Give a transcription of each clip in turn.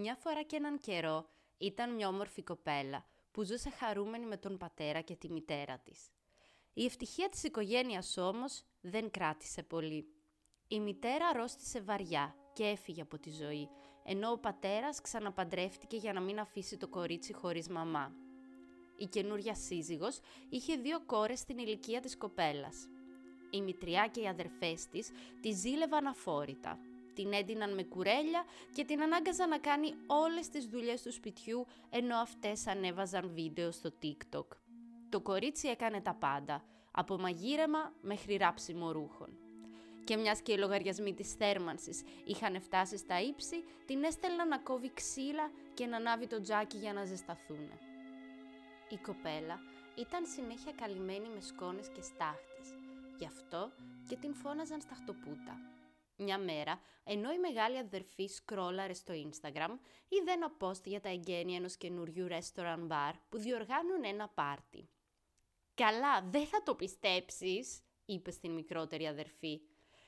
Μια φορά και έναν καιρό ήταν μια όμορφη κοπέλα που ζούσε χαρούμενη με τον πατέρα και τη μητέρα της. Η ευτυχία της οικογένειας όμως δεν κράτησε πολύ. Η μητέρα αρρώστησε βαριά και έφυγε από τη ζωή, ενώ ο πατέρας ξαναπαντρεύτηκε για να μην αφήσει το κορίτσι χωρίς μαμά. Η καινούρια σύζυγος είχε δύο κόρες στην ηλικία της κοπέλας. Η μητριά και οι αδερφές της τη ζήλευαν αφόρητα. Την έντυναν με κουρέλια και την ανάγκαζαν να κάνει όλες τις δουλειές του σπιτιού ενώ αυτές ανέβαζαν βίντεο στο TikTok. Το κορίτσι έκανε τα πάντα, από μαγείρεμα μέχρι ράψιμο ρούχων. Και μιας και οι λογαριασμοί της θέρμανσης είχαν φτάσει στα ύψη, την έστελναν να κόβει ξύλα και να ανάβει το τζάκι για να ζεσταθούν. Η κοπέλα ήταν συνέχεια καλυμμένη με σκόνες και στάχτες, γι' αυτό και την φώναζαν σταχτοπούτα. Μια μέρα, ενώ η μεγάλη αδερφή σκρόλαρε στο Instagram, είδε ένα post για τα εγγένεια ενός καινούριου restaurant bar που διοργάνουν ένα πάρτι. «Καλά, δεν θα το πιστέψεις», είπε στην μικρότερη αδερφή.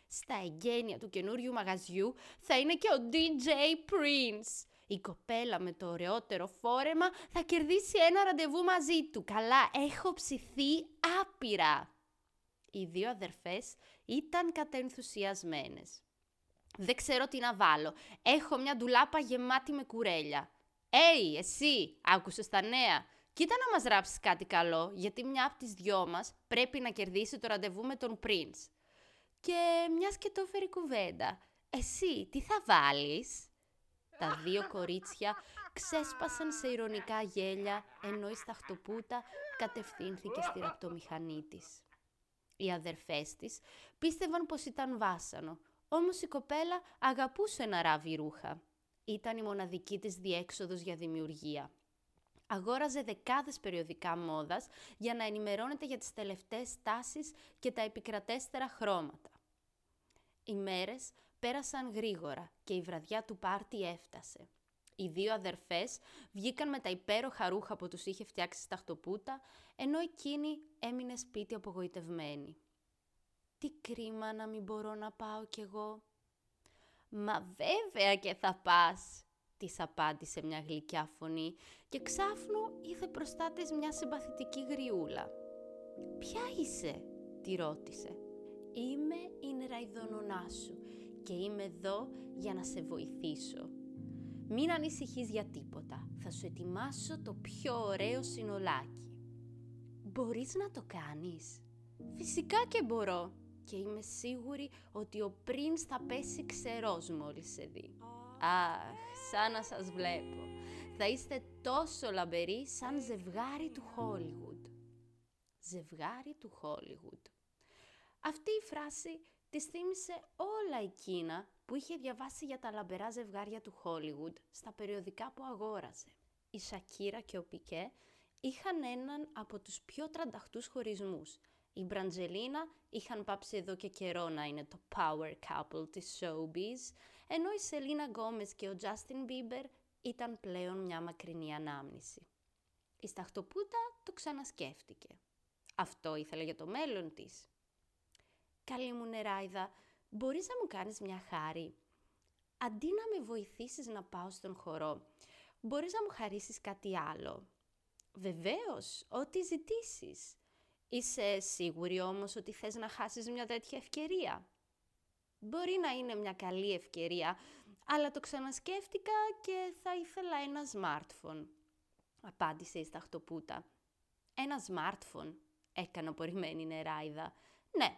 «Στα εγγένεια του καινούριου μαγαζιού θα είναι και ο DJ Prince. Η κοπέλα με το ωραιότερο φόρεμα θα κερδίσει ένα ραντεβού μαζί του. Καλά, έχω ψηθεί άπειρα». Οι δύο αδερφές ήταν κατενθουσιασμένες. «Δεν ξέρω τι να βάλω. Έχω μια ντουλάπα γεμάτη με κουρέλια». «Έι, εσύ, άκουσες τα νέα. Κοίτα να μας ράψεις κάτι καλό, γιατί μια από τις δυο μας πρέπει να κερδίσει το ραντεβού με τον Prince». Και μιας και το έφερε κουβέντα. «Εσύ, τι θα βάλεις» Τα δύο κορίτσια ξέσπασαν σε ηρωνικά γέλια, ενώ η σταχτοπούτα κατευθύνθηκε στη ραπτομηχανή της. Οι αδερφές της πίστευαν πως ήταν βάσανο, όμως η κοπέλα αγαπούσε να ράβει ρούχα. Ήταν η μοναδική της διέξοδος για δημιουργία. Αγόραζε δεκάδες περιοδικά μόδας για να ενημερώνεται για τις τελευταίες τάσεις και τα επικρατέστερα χρώματα. Οι μέρες πέρασαν γρήγορα και η βραδιά του πάρτι έφτασε. Οι δύο αδερφές βγήκαν με τα υπέροχα ρούχα που τους είχε φτιάξει στα χτωπούτα, ενώ εκείνη έμεινε σπίτι απογοητευμένη. «Τι κρίμα να μην μπορώ να πάω κι εγώ». «Μα βέβαια και θα πας», της απάντησε μια γλυκιά φωνή και ξάφνου είδε μπροστά της μια συμπαθητική γριούλα. «Ποια είσαι» τη ρώτησε. «Είμαι η νεραϊδονονά σου και είμαι εδώ για να σε βοηθήσω. Μην ανησυχείς για τίποτα. Θα σου ετοιμάσω το πιο ωραίο συνολάκι. Μπορείς να το κάνεις; Φυσικά και μπορώ. Και είμαι σίγουρη ότι ο πρίν θα πέσει ξερός μόλις σε δει. Αχ, σαν να σας βλέπω. Θα είστε τόσο λαμπεροί σαν ζευγάρι του Χόλιγουντ. Ζευγάρι του Χόλιγουντ. Αυτή η φράση της θύμισε όλα εκείνα που είχε διαβάσει για τα λαμπερά ζευγάρια του Χόλιγουντ στα περιοδικά που αγόραζε. Η Σακίρα και ο Πικέ είχαν έναν από τους πιο τρανταχτούς χωρισμούς. Η Μπραντζελίνα είχαν πάψει εδώ και καιρό να είναι το power couple της showbiz, ενώ η Σελίνα Γκόμες και ο Justin Bieber ήταν πλέον μια μακρινή ανάμνηση. Η Σταχτοπούτα το ξανασκέφτηκε. Αυτό ήθελε για το μέλλον της. «Καλή μου νεράιδα, μπορείς να μου κάνεις μια χάρη; Αντί να με βοηθήσεις να πάω στον χορό, μπορείς να μου χαρίσεις κάτι άλλο; Βεβαίως, ό,τι ζητήσεις. Είσαι σίγουρη όμως ότι θες να χάσεις μια τέτοια ευκαιρία; Μπορεί να είναι μια καλή ευκαιρία, αλλά το ξανασκέφτηκα και θα ήθελα ένα smartphone. Απάντησε η σταχτοπούτα. Ένα smartphone, έκανε απορριμμένη νεράιδα. Ναι,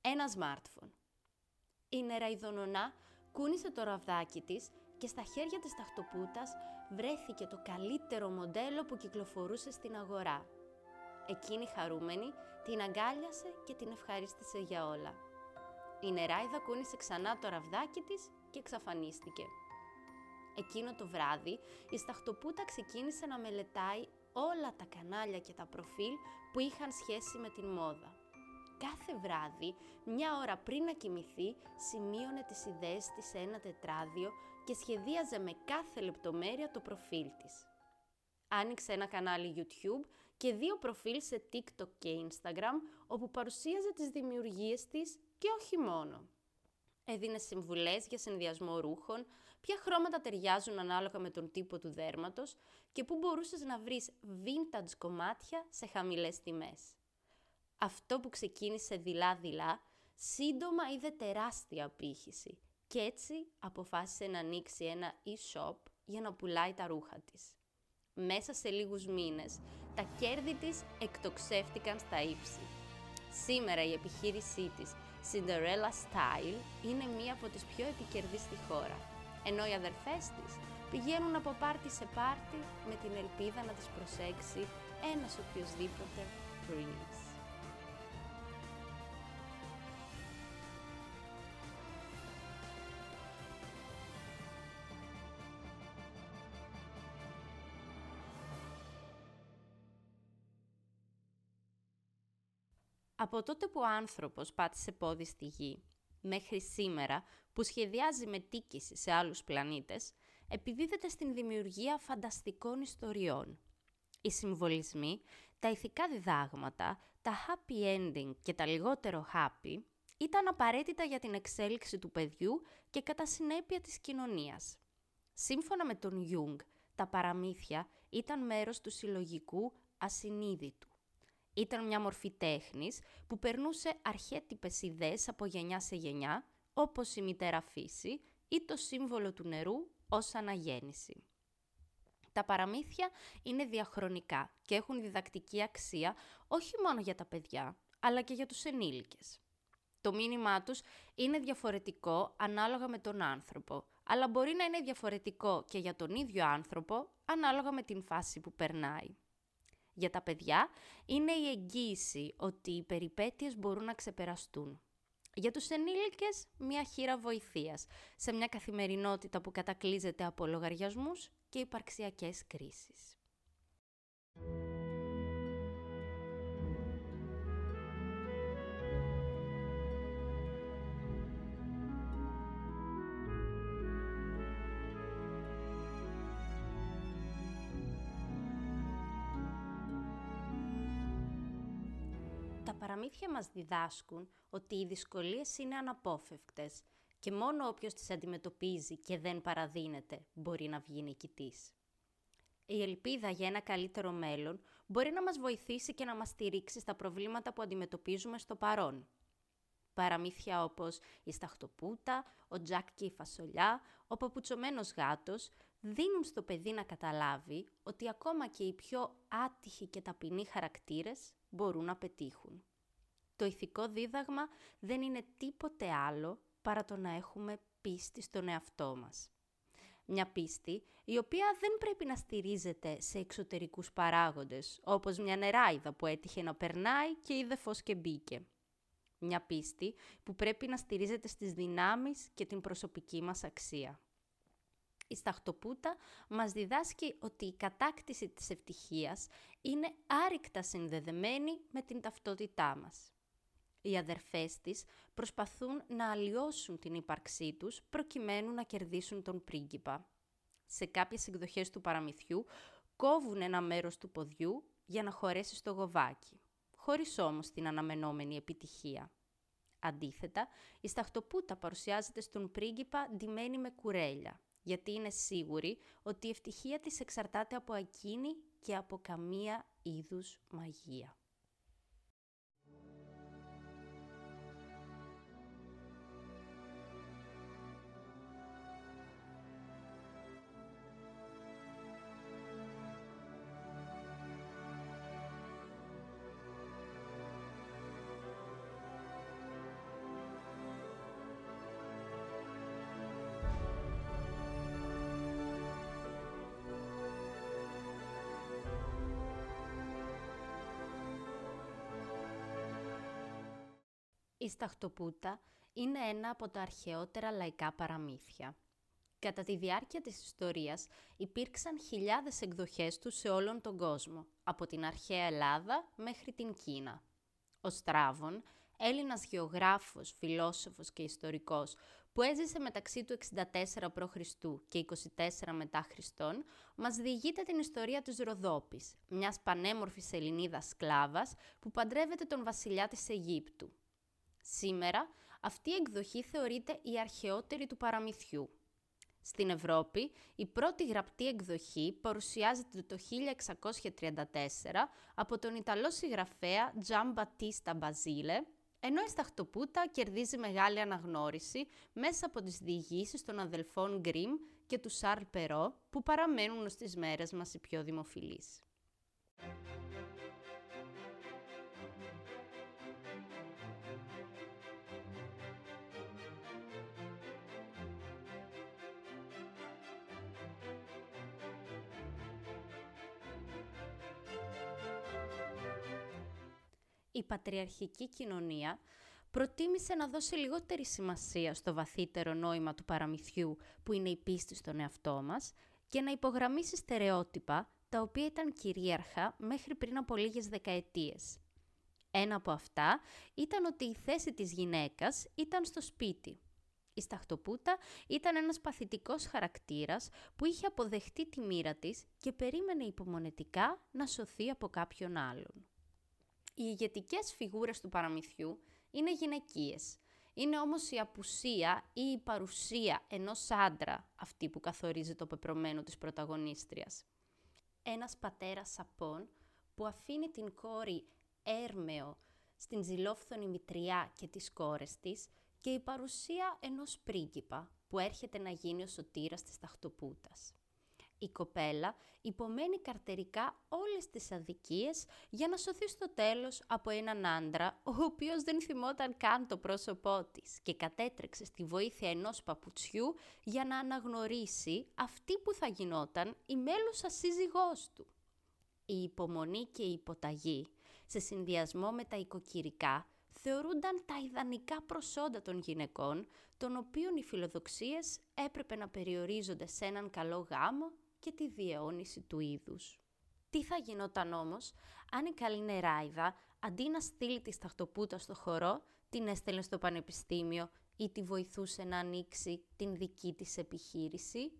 ένα smartphone. Η νεραϊδονονά κούνησε το ραβδάκι της και στα χέρια της ταχτοπούτας βρέθηκε το καλύτερο μοντέλο που κυκλοφορούσε στην αγορά. Εκείνη χαρούμενη την αγκάλιασε και την ευχαρίστησε για όλα. Η νεράιδα κούνησε ξανά το ραβδάκι της και εξαφανίστηκε. Εκείνο το βράδυ η σταχτοπούτα ξεκίνησε να μελετάει όλα τα κανάλια και τα προφίλ που είχαν σχέση με την μόδα κάθε βράδυ, μια ώρα πριν να κοιμηθεί, σημείωνε τις ιδέες της σε ένα τετράδιο και σχεδίαζε με κάθε λεπτομέρεια το προφίλ της. Άνοιξε ένα κανάλι YouTube και δύο προφίλ σε TikTok και Instagram, όπου παρουσίαζε τις δημιουργίες της και όχι μόνο. Έδινε συμβουλές για συνδυασμό ρούχων, ποια χρώματα ταιριάζουν ανάλογα με τον τύπο του δέρματος και πού μπορούσες να βρεις vintage κομμάτια σε χαμηλές τιμές. Αυτό που ξεκίνησε δειλά-δειλά, σύντομα είδε τεράστια απήχηση και έτσι αποφάσισε να ανοίξει ένα e-shop για να πουλάει τα ρούχα της. Μέσα σε λίγους μήνες, τα κέρδη της εκτοξεύτηκαν στα ύψη. Σήμερα η επιχείρησή της, Cinderella Style, είναι μία από τις πιο επικερδείς στη χώρα, ενώ οι αδερφές της πηγαίνουν από πάρτι σε πάρτι με την ελπίδα να τις προσέξει ένας οποιοδήποτε prince. Από τότε που ο άνθρωπος πάτησε πόδι στη γη, μέχρι σήμερα που σχεδιάζει μετήκηση σε άλλους πλανήτες, επιδίδεται στην δημιουργία φανταστικών ιστοριών. Οι συμβολισμοί, τα ηθικά διδάγματα, τα happy ending και τα λιγότερο happy ήταν απαραίτητα για την εξέλιξη του παιδιού και κατά συνέπεια της κοινωνίας. Σύμφωνα με τον Ιούγκ, τα παραμύθια ήταν μέρος του συλλογικού ασυνείδητου. Ήταν μια μορφή τέχνης που περνούσε αρχέτυπες ιδέες από γενιά σε γενιά, όπως η μητέρα φύση ή το σύμβολο του νερού ως αναγέννηση. Τα παραμύθια είναι διαχρονικά και έχουν διδακτική αξία όχι μόνο για τα παιδιά, αλλά και για τους ενήλικες. Το μήνυμά τους είναι διαφορετικό ανάλογα με τον άνθρωπο, αλλά μπορεί να είναι διαφορετικό και για τον ίδιο άνθρωπο ανάλογα με την φάση που περνάει για τα παιδιά είναι η εγγύηση ότι οι περιπέτειες μπορούν να ξεπεραστούν. Για τους ενήλικες, μια χείρα βοηθείας σε μια καθημερινότητα που κατακλείζεται από λογαριασμούς και υπαρξιακές κρίσεις. Παραμύθια μας διδάσκουν ότι οι δυσκολίες είναι αναπόφευκτες και μόνο όποιος τις αντιμετωπίζει και δεν παραδίνεται μπορεί να βγει νικητής. Η ελπίδα για ένα καλύτερο μέλλον μπορεί να μας βοηθήσει και να μας στηρίξει στα προβλήματα που αντιμετωπίζουμε στο παρόν. Παραμύθια όπως η σταχτοπούτα, ο τζακ και η φασολιά, ο παπουτσωμένος γάτος δίνουν στο παιδί να καταλάβει ότι ακόμα και οι πιο άτυχοι και ταπεινοί χαρακτήρες μπορούν να πετύχουν. Το ηθικό δίδαγμα δεν είναι τίποτε άλλο παρά το να έχουμε πίστη στον εαυτό μας. Μια πίστη η οποία δεν πρέπει να στηρίζεται σε εξωτερικούς παράγοντες, όπως μια νεράιδα που έτυχε να περνάει και είδε φως και μπήκε. Μια πίστη που πρέπει να στηρίζεται στις δυνάμεις και την προσωπική μας αξία. Η Σταχτοπούτα μας διδάσκει ότι η κατάκτηση της ευτυχίας είναι άρρηκτα συνδεδεμένη με την ταυτότητά μας οι αδερφές της προσπαθούν να αλλοιώσουν την ύπαρξή τους προκειμένου να κερδίσουν τον πρίγκιπα. Σε κάποιες εκδοχές του παραμυθιού κόβουν ένα μέρος του ποδιού για να χωρέσει στο γοβάκι, χωρίς όμως την αναμενόμενη επιτυχία. Αντίθετα, η σταχτοπούτα παρουσιάζεται στον πρίγκιπα ντυμένη με κουρέλια, γιατί είναι σίγουρη ότι η ευτυχία της εξαρτάται από εκείνη και από καμία είδους μαγεία. Η Σταχτοπούτα είναι ένα από τα αρχαιότερα λαϊκά παραμύθια. Κατά τη διάρκεια της ιστορίας υπήρξαν χιλιάδες εκδοχές του σε όλον τον κόσμο, από την αρχαία Ελλάδα μέχρι την Κίνα. Ο Στράβων, Έλληνας γεωγράφος, φιλόσοφος και ιστορικός, που έζησε μεταξύ του 64 π.Χ. και 24 μετά Χριστόν, μας διηγείται την ιστορία της Ροδόπης, μιας πανέμορφης Ελληνίδας σκλάβας που παντρεύεται τον βασιλιά της Αιγύπτου. Σήμερα, αυτή η εκδοχή θεωρείται η αρχαιότερη του παραμυθιού. Στην Ευρώπη, η πρώτη γραπτή εκδοχή παρουσιάζεται το 1634 από τον Ιταλό συγγραφέα Gian Battista Basile, ενώ η Σταχτοπούτα κερδίζει μεγάλη αναγνώριση μέσα από τις διηγήσεις των αδελφών Γκριμ και του Σαρλ Περό, που παραμένουν στις μέρες μας οι πιο δημοφιλείς. Η πατριαρχική κοινωνία προτίμησε να δώσει λιγότερη σημασία στο βαθύτερο νόημα του παραμυθιού που είναι η πίστη στον εαυτό μας και να υπογραμμίσει στερεότυπα τα οποία ήταν κυρίαρχα μέχρι πριν από λίγες δεκαετίες. Ένα από αυτά ήταν ότι η θέση της γυναίκας ήταν στο σπίτι. Η Σταχτοπούτα ήταν ένας παθητικός χαρακτήρας που είχε αποδεχτεί τη μοίρα της και περίμενε υπομονετικά να σωθεί από κάποιον άλλον. Οι ηγετικές φιγούρες του παραμυθιού είναι γυναικείες. Είναι όμως η απουσία ή η παρουσία ενός άντρα αυτή που καθορίζει το πεπρωμένο της πρωταγωνίστριας. Ένας πατέρας σαπών που αφήνει την κόρη έρμεο στην ζηλόφθονη μητριά και τις κόρες της και η παρουσία ενός πρίγκιπα που έρχεται να γίνει ο σωτήρας της ταχτοπούτας η κοπέλα υπομένει καρτερικά όλες τις αδικίες για να σωθεί στο τέλος από έναν άντρα, ο οποίος δεν θυμόταν καν το πρόσωπό της και κατέτρεξε στη βοήθεια ενός παπουτσιού για να αναγνωρίσει αυτή που θα γινόταν η μέλουσα σύζυγός του. Η υπομονή και η υποταγή, σε συνδυασμό με τα οικοκυρικά, θεωρούνταν τα ιδανικά προσόντα των γυναικών, των οποίων οι φιλοδοξίες έπρεπε να περιορίζονται σε έναν καλό γάμο και τη διαιώνιση του είδους. Τι θα γινόταν όμως αν η καλή νεράιδα αντί να στείλει της σταχτοπούτα στο χορό, την έστελνε στο πανεπιστήμιο ή τη βοηθούσε να ανοίξει την δική της επιχείρηση;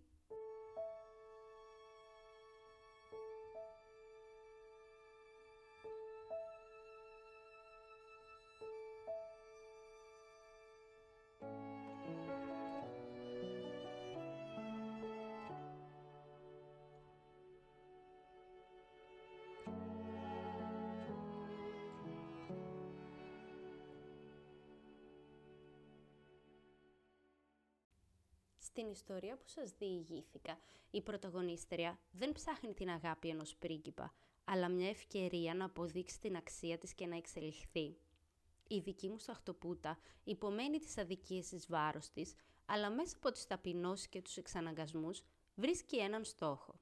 Στην ιστορία που σας διηγήθηκα, η πρωταγωνίστρια δεν ψάχνει την αγάπη ενός πρίγκιπα, αλλά μια ευκαιρία να αποδείξει την αξία της και να εξελιχθεί. Η δική μου σαχτοπούτα υπομένει τις αδικίες της βάρος της, αλλά μέσα από τις ταπεινώσεις και τους εξαναγκασμούς βρίσκει έναν στόχο.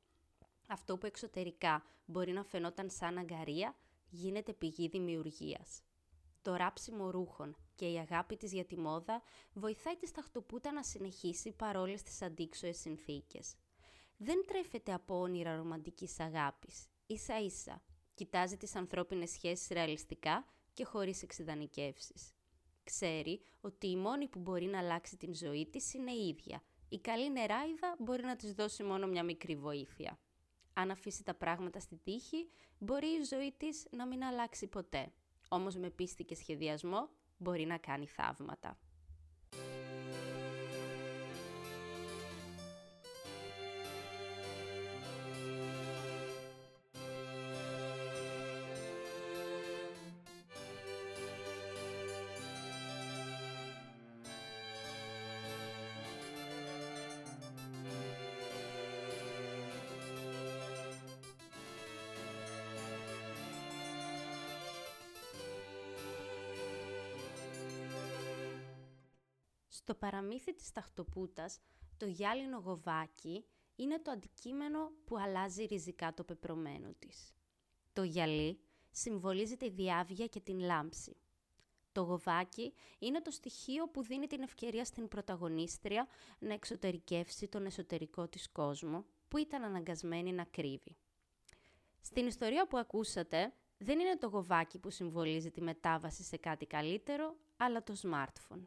Αυτό που εξωτερικά μπορεί να φαινόταν σαν αγκαρία, γίνεται πηγή δημιουργίας. Το ράψιμο ρούχων, και η αγάπη της για τη μόδα βοηθάει τη σταχτοπούτα να συνεχίσει παρόλες τις αντίξωες συνθήκες. Δεν τρέφεται από όνειρα ρομαντικής αγάπης. Ίσα ίσα, κοιτάζει τις ανθρώπινες σχέσεις ρεαλιστικά και χωρίς εξειδανικεύσεις. Ξέρει ότι η μόνη που μπορεί να αλλάξει την ζωή της είναι η ίδια. Η καλή νεράιδα μπορεί να της δώσει μόνο μια μικρή βοήθεια. Αν αφήσει τα πράγματα στη τύχη, μπορεί η ζωή της να μην αλλάξει ποτέ. Όμως με πίστη και σχεδιασμό μπορεί να κάνει θαύματα. Στο παραμύθι της ταχτοπούτας, το γυάλινο γοβάκι είναι το αντικείμενο που αλλάζει ριζικά το πεπρωμένο της. Το γυαλί συμβολίζει τη διάβια και την λάμψη. Το γοβάκι είναι το στοιχείο που δίνει την ευκαιρία στην πρωταγωνίστρια να εξωτερικεύσει τον εσωτερικό της κόσμο που ήταν αναγκασμένη να κρύβει. Στην ιστορία που ακούσατε, δεν είναι το γοβάκι που συμβολίζει τη μετάβαση σε κάτι καλύτερο, αλλά το smartphone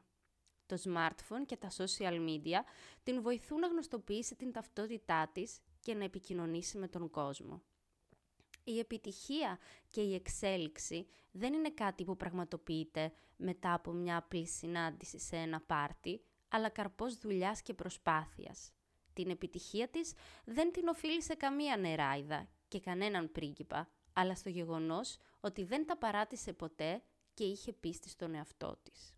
το smartphone και τα social media την βοηθούν να γνωστοποιήσει την ταυτότητά της και να επικοινωνήσει με τον κόσμο. Η επιτυχία και η εξέλιξη δεν είναι κάτι που πραγματοποιείται μετά από μια απλή συνάντηση σε ένα πάρτι, αλλά καρπός δουλειάς και προσπάθειας. Την επιτυχία της δεν την οφείλει σε καμία νεράιδα και κανέναν πρίγκιπα, αλλά στο γεγονός ότι δεν τα παράτησε ποτέ και είχε πίστη στον εαυτό της.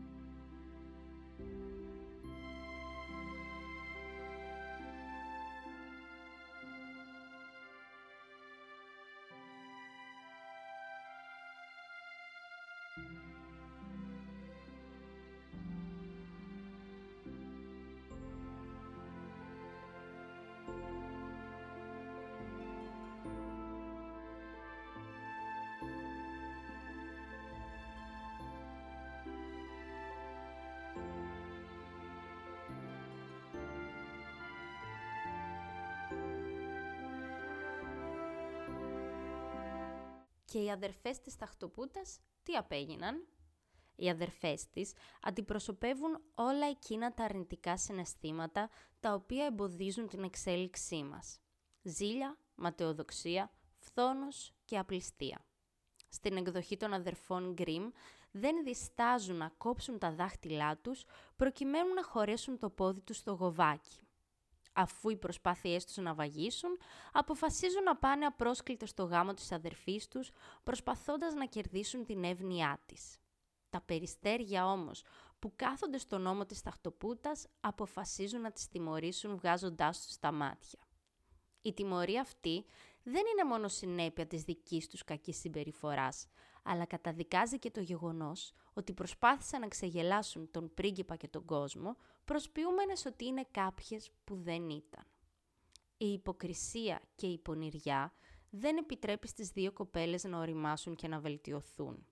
Και οι αδερφές της Ταχτοπούτας τι απέγιναν; Οι αδερφές της αντιπροσωπεύουν όλα εκείνα τα αρνητικά συναισθήματα τα οποία εμποδίζουν την εξέλιξή μας. Ζήλια, ματαιοδοξία, φθόνος και απληστία. Στην εκδοχή των αδερφών Γκριμ δεν διστάζουν να κόψουν τα δάχτυλά τους προκειμένου να χωρέσουν το πόδι τους στο γοβάκι αφού οι προσπάθειές τους να βαγίσουν, αποφασίζουν να πάνε απρόσκλητο στο γάμο της αδερφής τους, προσπαθώντας να κερδίσουν την εύνοιά της. Τα περιστέρια όμως, που κάθονται στον νόμο της ταχτοπούτας, αποφασίζουν να τις τιμωρήσουν βγάζοντάς τους τα μάτια. Η τιμωρία αυτή δεν είναι μόνο συνέπεια της δικής τους κακής συμπεριφοράς, αλλά καταδικάζει και το γεγονός ότι προσπάθησαν να ξεγελάσουν τον πρίγκιπα και τον κόσμο, προσποιούμενες ότι είναι κάποιες που δεν ήταν. Η υποκρισία και η πονηριά δεν επιτρέπει στις δύο κοπέλες να οριμάσουν και να βελτιωθούν.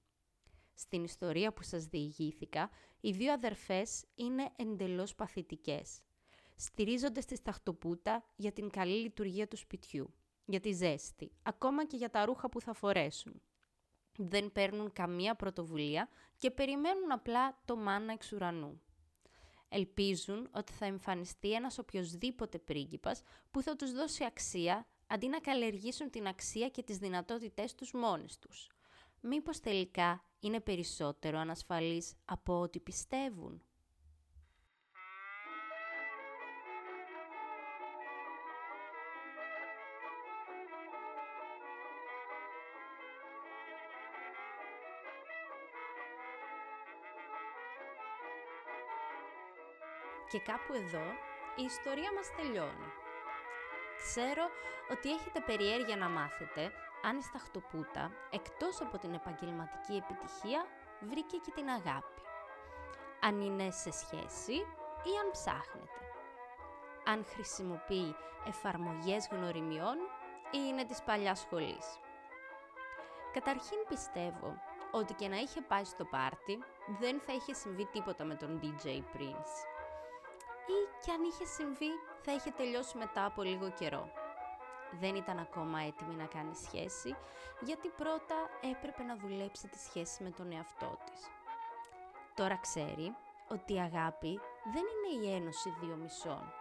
Στην ιστορία που σας διηγήθηκα, οι δύο αδερφές είναι εντελώς παθητικές. Στηρίζονται στη σταχτοπούτα για την καλή λειτουργία του σπιτιού, για τη ζέστη, ακόμα και για τα ρούχα που θα φορέσουν δεν παίρνουν καμία πρωτοβουλία και περιμένουν απλά το μάνα εξ ουρανού. Ελπίζουν ότι θα εμφανιστεί ένας οποιοδήποτε πρίγκιπας που θα τους δώσει αξία αντί να καλλιεργήσουν την αξία και τις δυνατότητές τους μόνες τους. Μήπως τελικά είναι περισσότερο ανασφαλείς από ό,τι πιστεύουν; Και κάπου εδώ η ιστορία μας τελειώνει. Ξέρω ότι έχετε περιέργεια να μάθετε αν η σταχτοπούτα, εκτός από την επαγγελματική επιτυχία, βρήκε και την αγάπη. Αν είναι σε σχέση ή αν ψάχνετε. Αν χρησιμοποιεί εφαρμογές γνωριμιών ή είναι της παλιάς σχολής. Καταρχήν πιστεύω ότι και να είχε πάει στο πάρτι, δεν θα είχε συμβεί τίποτα με τον DJ Prince ή και αν είχε συμβεί θα είχε τελειώσει μετά από λίγο καιρό. Δεν ήταν ακόμα έτοιμη να κάνει σχέση, γιατί πρώτα έπρεπε να δουλέψει τη σχέση με τον εαυτό της. Τώρα ξέρει ότι η αγάπη δεν είναι η ένωση δύο μισών,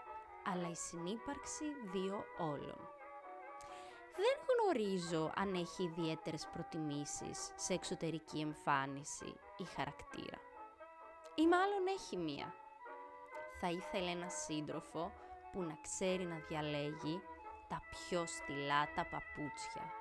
αλλά η συνύπαρξη δύο όλων. Δεν γνωρίζω αν έχει ιδιαίτερες προτιμήσεις σε εξωτερική εμφάνιση ή χαρακτήρα. Ή μάλλον έχει μία θα ήθελε ένα σύντροφο που να ξέρει να διαλέγει τα πιο στυλά τα παπούτσια